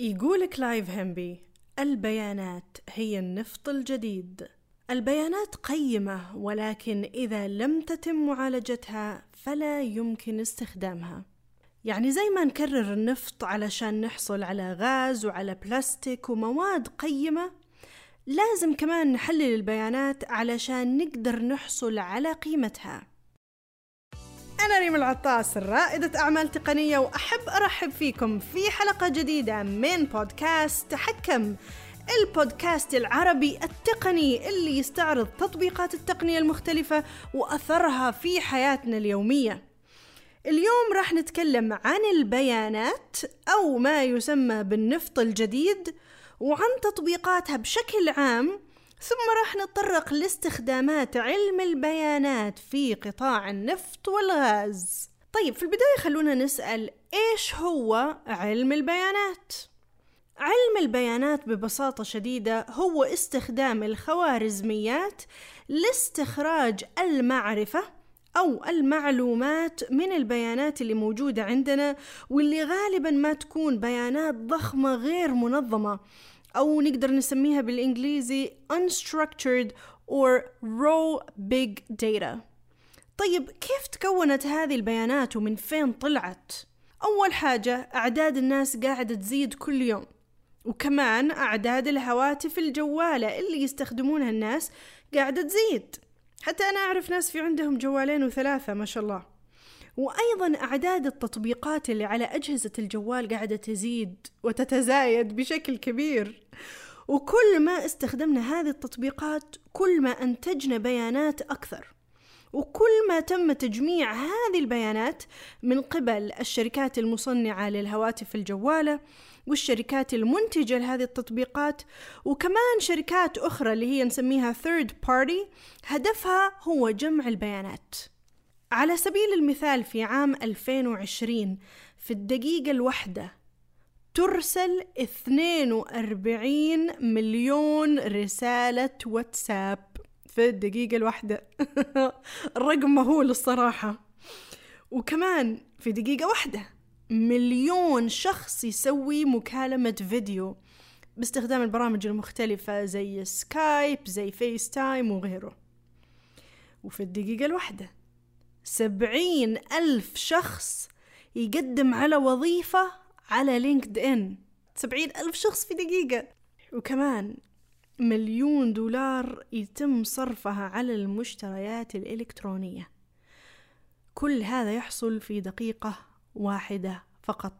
يقول كلايف هنبي البيانات هي النفط الجديد. البيانات قيمة ولكن إذا لم تتم معالجتها فلا يمكن استخدامها. يعني زي ما نكرر النفط علشان نحصل على غاز وعلى بلاستيك ومواد قيمة لازم كمان نحلل البيانات علشان نقدر نحصل على قيمتها. أنا ريم العطاس رائدة أعمال تقنية وأحب أرحب فيكم في حلقة جديدة من بودكاست تحكم البودكاست العربي التقني اللي يستعرض تطبيقات التقنية المختلفة وأثرها في حياتنا اليومية. اليوم راح نتكلم عن البيانات أو ما يسمى بالنفط الجديد وعن تطبيقاتها بشكل عام ثم راح نتطرق لاستخدامات علم البيانات في قطاع النفط والغاز طيب في البداية خلونا نسأل إيش هو علم البيانات؟ علم البيانات ببساطة شديدة هو استخدام الخوارزميات لاستخراج المعرفة أو المعلومات من البيانات اللي موجودة عندنا واللي غالبا ما تكون بيانات ضخمة غير منظمة أو نقدر نسميها بالإنجليزي unstructured or raw big data. طيب كيف تكونت هذه البيانات ومن فين طلعت؟ أول حاجة أعداد الناس قاعدة تزيد كل يوم. وكمان أعداد الهواتف الجوالة اللي يستخدمونها الناس قاعدة تزيد. حتى أنا أعرف ناس في عندهم جوالين وثلاثة ما شاء الله. وأيضا أعداد التطبيقات اللي على أجهزة الجوال قاعدة تزيد وتتزايد بشكل كبير. وكل ما استخدمنا هذه التطبيقات كل ما أنتجنا بيانات أكثر. وكل ما تم تجميع هذه البيانات من قبل الشركات المصنعة للهواتف الجوالة والشركات المنتجة لهذه التطبيقات وكمان شركات أخرى اللي هي نسميها third party هدفها هو جمع البيانات. على سبيل المثال في عام 2020 في الدقيقة الواحدة ترسل 42 مليون رسالة واتساب في الدقيقة الواحدة. الرقم مهول الصراحة. وكمان في دقيقة واحدة مليون شخص يسوي مكالمة فيديو باستخدام البرامج المختلفة زي سكايب زي فيس تايم وغيره. وفي الدقيقة الواحدة سبعين ألف شخص يقدم على وظيفة على لينكد إن سبعين ألف شخص في دقيقة. وكمان مليون دولار يتم صرفها على المشتريات الإلكترونية. كل هذا يحصل في دقيقة واحدة فقط.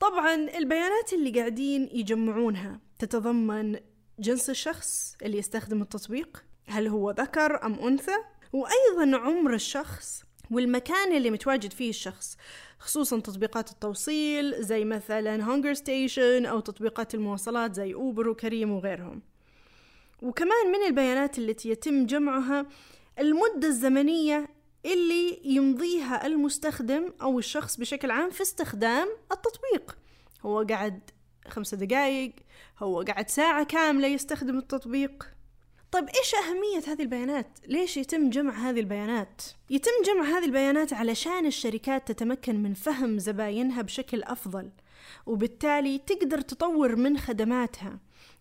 طبعا البيانات اللي قاعدين يجمعونها تتضمن جنس الشخص اللي يستخدم التطبيق. هل هو ذكر أم أنثى؟ وأيضا عمر الشخص والمكان اللي متواجد فيه الشخص خصوصا تطبيقات التوصيل زي مثلا هونجر ستيشن أو تطبيقات المواصلات زي أوبر وكريم وغيرهم. وكمان من البيانات التي يتم جمعها المدة الزمنية اللي يمضيها المستخدم أو الشخص بشكل عام في استخدام التطبيق. هو قعد خمسة دقايق هو قعد ساعة كاملة يستخدم التطبيق. طيب إيش أهمية هذه البيانات؟ ليش يتم جمع هذه البيانات؟ يتم جمع هذه البيانات علشان الشركات تتمكن من فهم زباينها بشكل أفضل وبالتالي تقدر تطور من خدماتها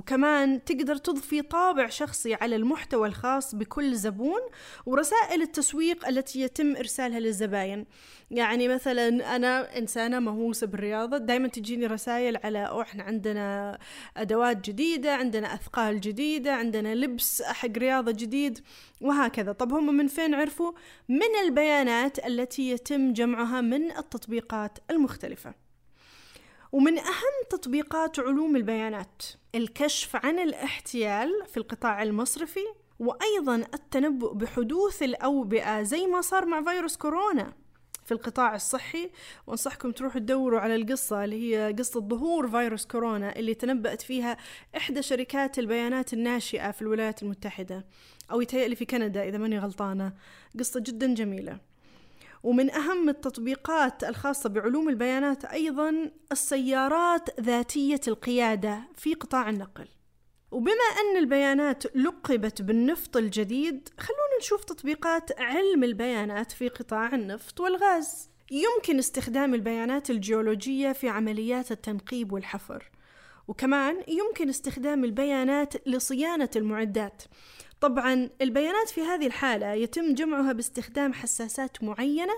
وكمان تقدر تضفي طابع شخصي على المحتوى الخاص بكل زبون ورسائل التسويق التي يتم إرسالها للزباين. يعني مثلا أنا إنسانة مهووسة بالرياضة دايما تجيني رسائل على أو إحنا عندنا أدوات جديدة عندنا أثقال جديدة عندنا لبس حق رياضة جديد وهكذا. طب هم من فين عرفوا؟ من البيانات التي يتم جمعها من التطبيقات المختلفة. ومن أهم تطبيقات علوم البيانات الكشف عن الاحتيال في القطاع المصرفي وأيضا التنبؤ بحدوث الأوبئة زي ما صار مع فيروس كورونا في القطاع الصحي. وأنصحكم تروحوا تدوروا على القصة اللي هي قصة ظهور فيروس كورونا اللي تنبأت فيها إحدى شركات البيانات الناشئة في الولايات المتحدة أو يتهيألي في كندا إذا ماني غلطانة. قصة جدا جميلة. ومن أهم التطبيقات الخاصة بعلوم البيانات أيضا السيارات ذاتية القيادة في قطاع النقل. وبما أن البيانات لقبت بالنفط الجديد خلونا نشوف تطبيقات علم البيانات في قطاع النفط والغاز. يمكن استخدام البيانات الجيولوجية في عمليات التنقيب والحفر. وكمان يمكن استخدام البيانات لصيانة المعدات. طبعا البيانات في هذه الحالة يتم جمعها باستخدام حساسات معينة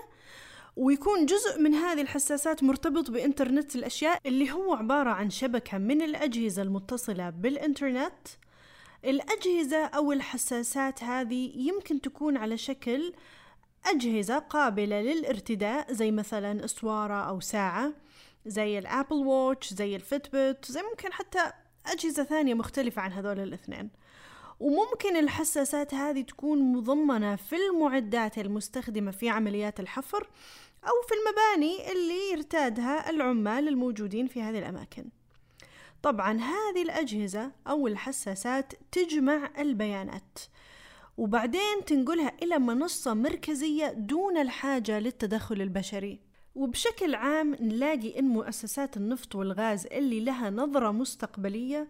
ويكون جزء من هذه الحساسات مرتبط بإنترنت الأشياء اللي هو عبارة عن شبكة من الأجهزة المتصلة بالإنترنت. الأجهزة أو الحساسات هذه يمكن تكون على شكل أجهزة قابلة للارتداء زي مثلا أسوارة أو ساعة زي الأبل ووتش زي الفيتبت زي ممكن حتى أجهزة ثانية مختلفة عن هذول الاثنين. وممكن الحساسات هذه تكون مضمنة في المعدات المستخدمة في عمليات الحفر أو في المباني اللي يرتادها العمال الموجودين في هذه الأماكن. طبعا هذه الأجهزة أو الحساسات تجمع البيانات وبعدين تنقلها إلى منصة مركزية دون الحاجة للتدخل البشري. وبشكل عام نلاقي إن مؤسسات النفط والغاز اللي لها نظرة مستقبلية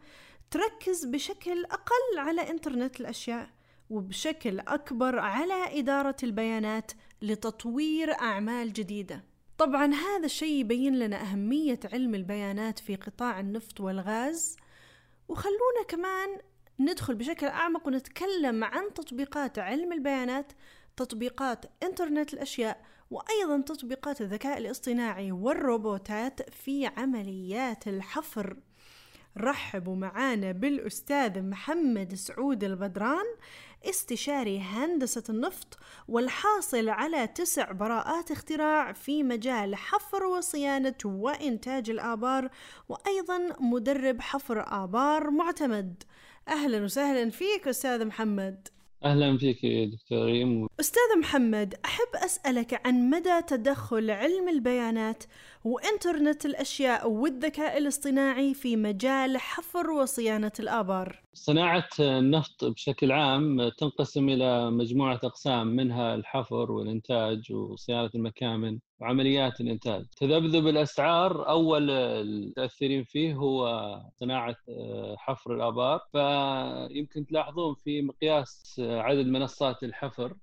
تركز بشكل أقل على إنترنت الأشياء وبشكل أكبر على إدارة البيانات لتطوير أعمال جديدة. طبعا هذا الشيء يبين لنا أهمية علم البيانات في قطاع النفط والغاز. وخلونا كمان ندخل بشكل أعمق ونتكلم عن تطبيقات علم البيانات تطبيقات إنترنت الأشياء وأيضا تطبيقات الذكاء الاصطناعي والروبوتات في عمليات الحفر. رحبوا معانا بالأستاذ محمد سعود البدران استشاري هندسة النفط والحاصل على تسع براءات اختراع في مجال حفر وصيانة وإنتاج الآبار وأيضا مدرب حفر آبار معتمد. أهلا وسهلا فيك أستاذ محمد. أهلا فيك دكتور ريم أستاذ محمد أحب أسألك عن مدى تدخل علم البيانات وإنترنت الأشياء والذكاء الاصطناعي في مجال حفر وصيانة الآبار؟ صناعة النفط بشكل عام تنقسم إلى مجموعة أقسام منها الحفر والإنتاج وصيانة المكامن وعمليات الإنتاج. تذبذب الأسعار أول المتأثرين فيه هو صناعة آه، حفر الآبار. فيمكن تلاحظون في مقياس عدد منصات الحفر. آه،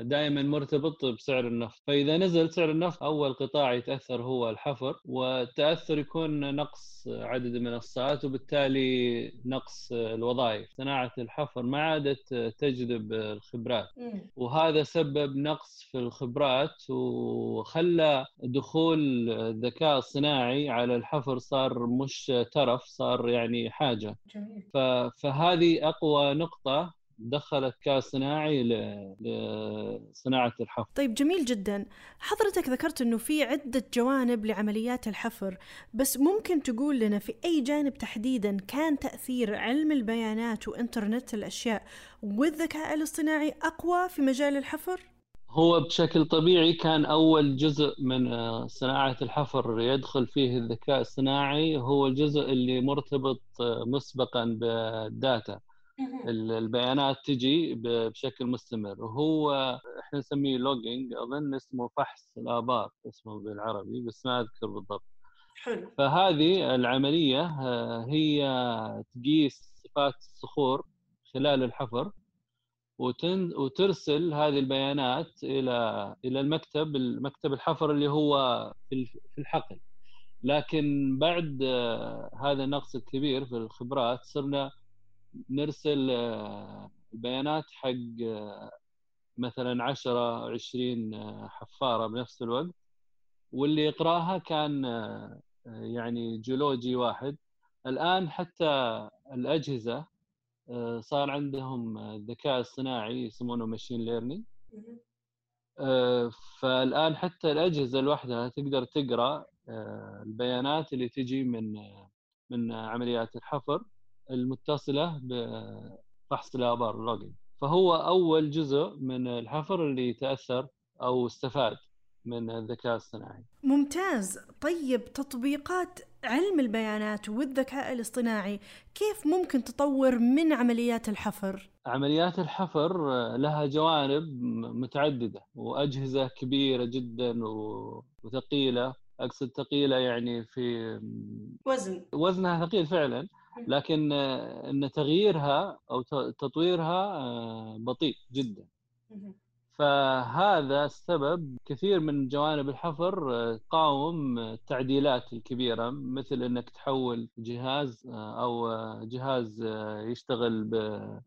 دائما مرتبط بسعر النفط. فإذا نزل سعر النفط أول قطاع يتأثر هو الحفر والتأثر يكون نقص عدد المنصات وبالتالي نقص الوظائف. صناعة الحفر ما عادت تجذب الخبرات وهذا سبب نقص في الخبرات وخلى دخول الذكاء الصناعي على الحفر صار مش ترف صار يعني حاجة. فهذه أقوى نقطة دخلت كاس صناعي لصناعه الحفر. طيب جميل جدا، حضرتك ذكرت إنه في عدة جوانب لعمليات الحفر، بس ممكن تقول لنا في أي جانب تحديدا كان تأثير علم البيانات وإنترنت الأشياء والذكاء الاصطناعي أقوى في مجال الحفر؟ هو بشكل طبيعي كان أول جزء من صناعة الحفر يدخل فيه الذكاء الصناعي هو الجزء اللي مرتبط مسبقا بال data. البيانات تجي بشكل مستمر. وهو إحنا نسميه logging أظن اسمه فحص الابار اسمه بالعربي بس ما أذكر بالضبط. حلو. فهذه العملية آه، هي تقيس صفات الصخور خلال الحفر وتن وترسل هذه البيانات إلى إلى المكتب المكتب الحفر اللي هو في الحقل. لكن بعد آه، هذا النقص الكبير في الخبرات صرنا نرسل آه، البيانات حق آه، مثلا 10 20 آه، حفارة بنفس الوقت. واللي يقرأها كان يعني جيولوجي واحد. الآن حتى الأجهزة صار عندهم الذكاء الصناعي يسمونه machine learning فالآن حتى الأجهزة لوحدها تقدر تقرأ البيانات اللي تجي من من عمليات الحفر. المتصلة بفحص الآبار اللوجن فهو أول جزء من الحفر اللي تاثر أو استفاد من الذكاء الصناعي ممتاز. طيب تطبيقات علم البيانات والذكاء الاصطناعي كيف ممكن تطور من عمليات الحفر؟ عمليات الحفر لها جوانب متعددة وأجهزة كبيرة جدا وثقيلة. أقصد ثقيلة يعني في وزن. وزنها ثقيل فعلا. لكن إن تغييرها أو تطويرها آه، بطيء جدا. فهذا السبب كثير من جوانب الحفر تقاوم التعديلات الكبيرة مثل إنك تحول جهاز أو جهاز يشتغل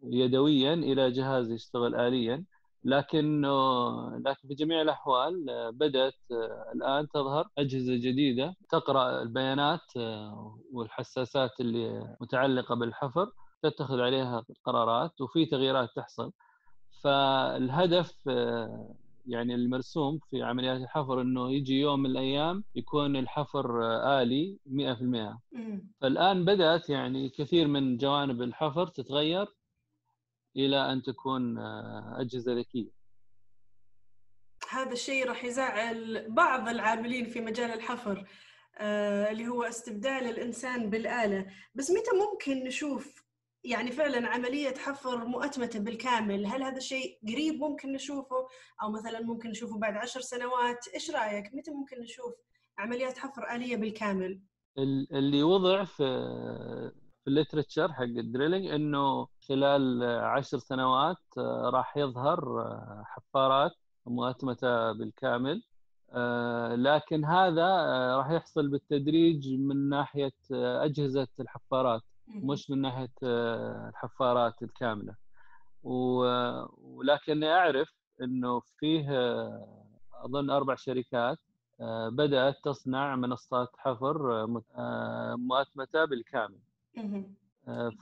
يدويا إلى جهاز يشتغل اليا. لكن لكن في جميع الأحوال بدأت الآن تظهر أجهزة جديدة تقرأ البيانات والحساسات اللي متعلقة بالحفر تتخذ عليها قرارات وفي تغييرات تحصل. فالهدف يعني المرسوم في عمليات الحفر إنه يجي يوم من الأيام يكون الحفر آلي 100% فالآن بدأت يعني كثير من جوانب الحفر تتغير إلى أن تكون أجهزة ذكية. هذا الشيء راح يزعل بعض العاملين في مجال الحفر آه اللي هو استبدال الإنسان بالآلة. بس متى ممكن نشوف يعني فعلا عملية حفر مؤتمتة بالكامل؟ هل هذا الشيء قريب ممكن نشوفه؟ أو مثلا ممكن نشوفه بعد عشر سنوات؟ إيش رأيك؟ متى ممكن نشوف عمليات حفر آلية بالكامل؟ اللي وضع في في ال literature حق ال drilling إنه خلال عشر سنوات آه، راح يظهر آه، حفارات مؤتمتة بالكامل. آه، لكن هذا راح يحصل بالتدريج من ناحية أجهزة الحفارات مش من ناحية الحفارات الكاملة. ولكني أعرف إنه فيه أظن أربع شركات بدأت تصنع منصات حفر مؤتمتة بالكامل.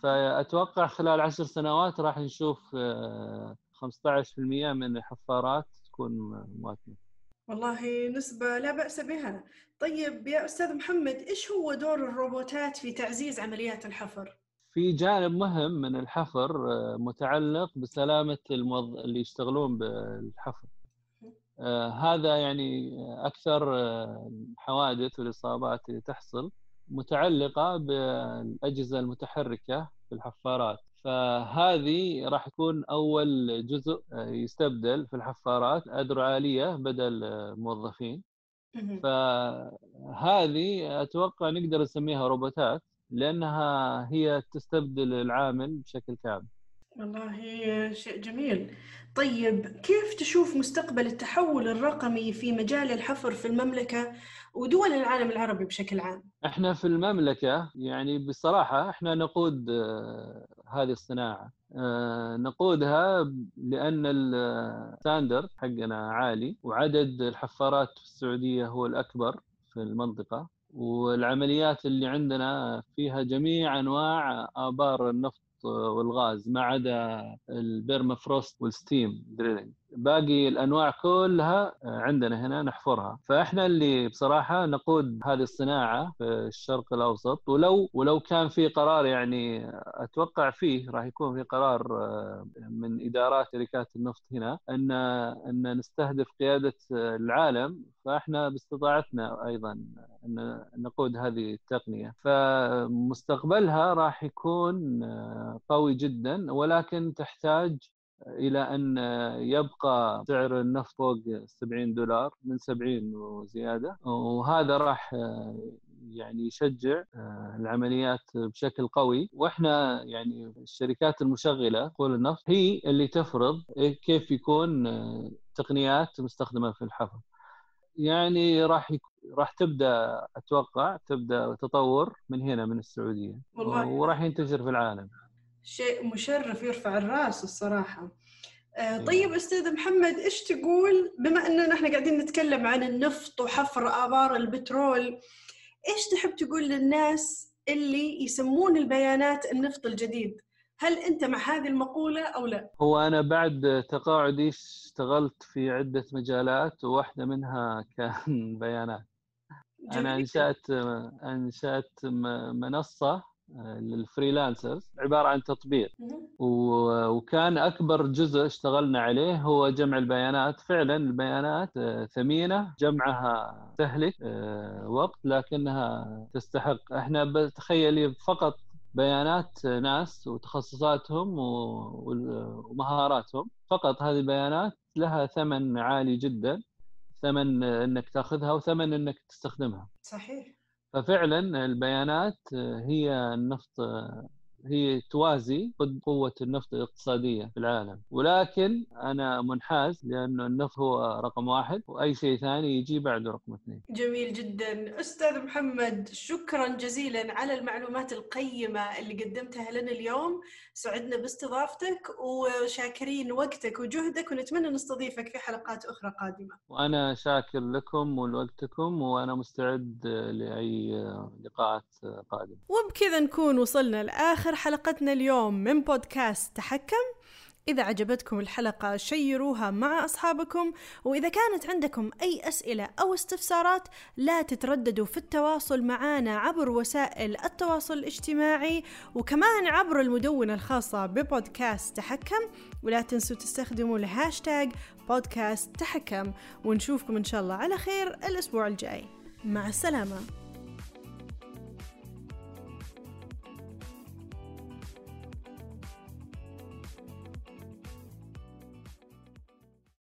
فأتوقع خلال عشر سنوات راح نشوف 15% آه، من الحفارات تكون مواكبه والله نسبة لا بأس بها. طيب يا أستاذ محمد إيش هو دور الروبوتات في تعزيز عمليات الحفر؟ في جانب مهم من الحفر آه، متعلق بسلامة الموظ... اللي يشتغلون بالحفر. هذا يعني أكثر الحوادث والإصابات اللي تحصل. متعلقة بالأجهزة المتحركة في الحفارات. فهذه راح يكون أول جزء يستبدل في الحفارات أذرع آلية بدل موظفين. فهذه أتوقع نقدر نسميها روبوتات لأنها هي تستبدل العامل بشكل كامل. والله شيء جميل طيب كيف تشوف مستقبل التحول الرقمي في مجال الحفر في المملكة ودول العالم العربي بشكل عام؟ إحنا في المملكة يعني بصراحة إحنا نقود آه، هذه الصناعة آه، نقودها لأن الستاندرد حقنا عالي وعدد الحفارات في السعودية هو الأكبر في المنطقة والعمليات اللي عندنا فيها جميع أنواع آبار النفط والغاز ما عدا ال permafrost وال steam drilling. باقي الأنواع كلها عندنا هنا نحفرها. فإحنا اللي بصراحة نقود هذه الصناعة في الشرق الأوسط. ولو ولو كان في قرار يعني أتوقع فيه راح يكون في قرار من إدارات شركات النفط هنا أن أن نستهدف قيادة العالم. فإحنا باستطاعتنا أيضا أن نقود هذه التقنية. فمستقبلها راح يكون قوي جدا ولكن تحتاج إلى أن يبقى سعر النفط فوق 70 دولار من 70 وزيادة. وهذا راح يعني يشجع العمليات بشكل قوي. وإحنا يعني الشركات المشغلة قول النفط هي اللي تفرض كيف يكون تقنيات مستخدمة في الحفر يعني راح راح تبدأ أتوقع تبدأ تطور من هنا من السعودية. وراح ينتشر في العالم. شيء مشرف يرفع الراس الصراحة. آه، إيه. طيب أستاذ محمد إيش تقول؟ بما أننا نحن قاعدين نتكلم عن النفط وحفر آبار البترول إيش تحب تقول للناس اللي يسمون البيانات النفط الجديد؟ هل أنت مع هذه المقولة أو لا؟ هو أنا بعد تقاعدي اشتغلت في عدة مجالات وواحدة منها كان بيانات. أنا أنشأت أنشأت منصة للفريلانسرز عبارة عن تطبيق. وكان أكبر جزء اشتغلنا عليه هو جمع البيانات. فعلا البيانات آه، ثمينة جمعها تهلك آه، وقت لكنها تستحق. إحنا بتخيلي فقط بيانات ناس وتخصصاتهم ومهاراتهم. فقط هذه البيانات لها ثمن عالي جدا ثمن إنك تأخذها وثمن إنك تستخدمها. صحيح. ففعلا البيانات هي النفط هي توازي ضد قوة النفط الاقتصادية في العالم. ولكن أنا منحاز لأنه النفط هو رقم واحد وأي شيء ثاني يجي بعده رقم اثنين. جميل جدا. أستاذ محمد شكرا جزيلا على المعلومات القيمة اللي قدمتها لنا اليوم. سعدنا باستضافتك وشاكرين وقتك وجهدك ونتمنى نستضيفك في حلقات أخرى قادمة. وأنا شاكر لكم ولوقتكم وأنا مستعد لأي لقاءات قادمة. وبكذا نكون وصلنا لآخر حلقتنا اليوم من بودكاست تحكم. إذا عجبتكم الحلقة شيروها مع أصحابكم وإذا كانت عندكم أي أسئلة أو استفسارات لا تترددوا في التواصل معنا عبر وسائل التواصل الاجتماعي وكمان عبر المدونة الخاصة ببودكاست تحكم. ولا تنسوا تستخدموا الهاشتاج بودكاست تحكم. ونشوفكم إن شاء الله على خير الأسبوع الجاي. مع السلامة.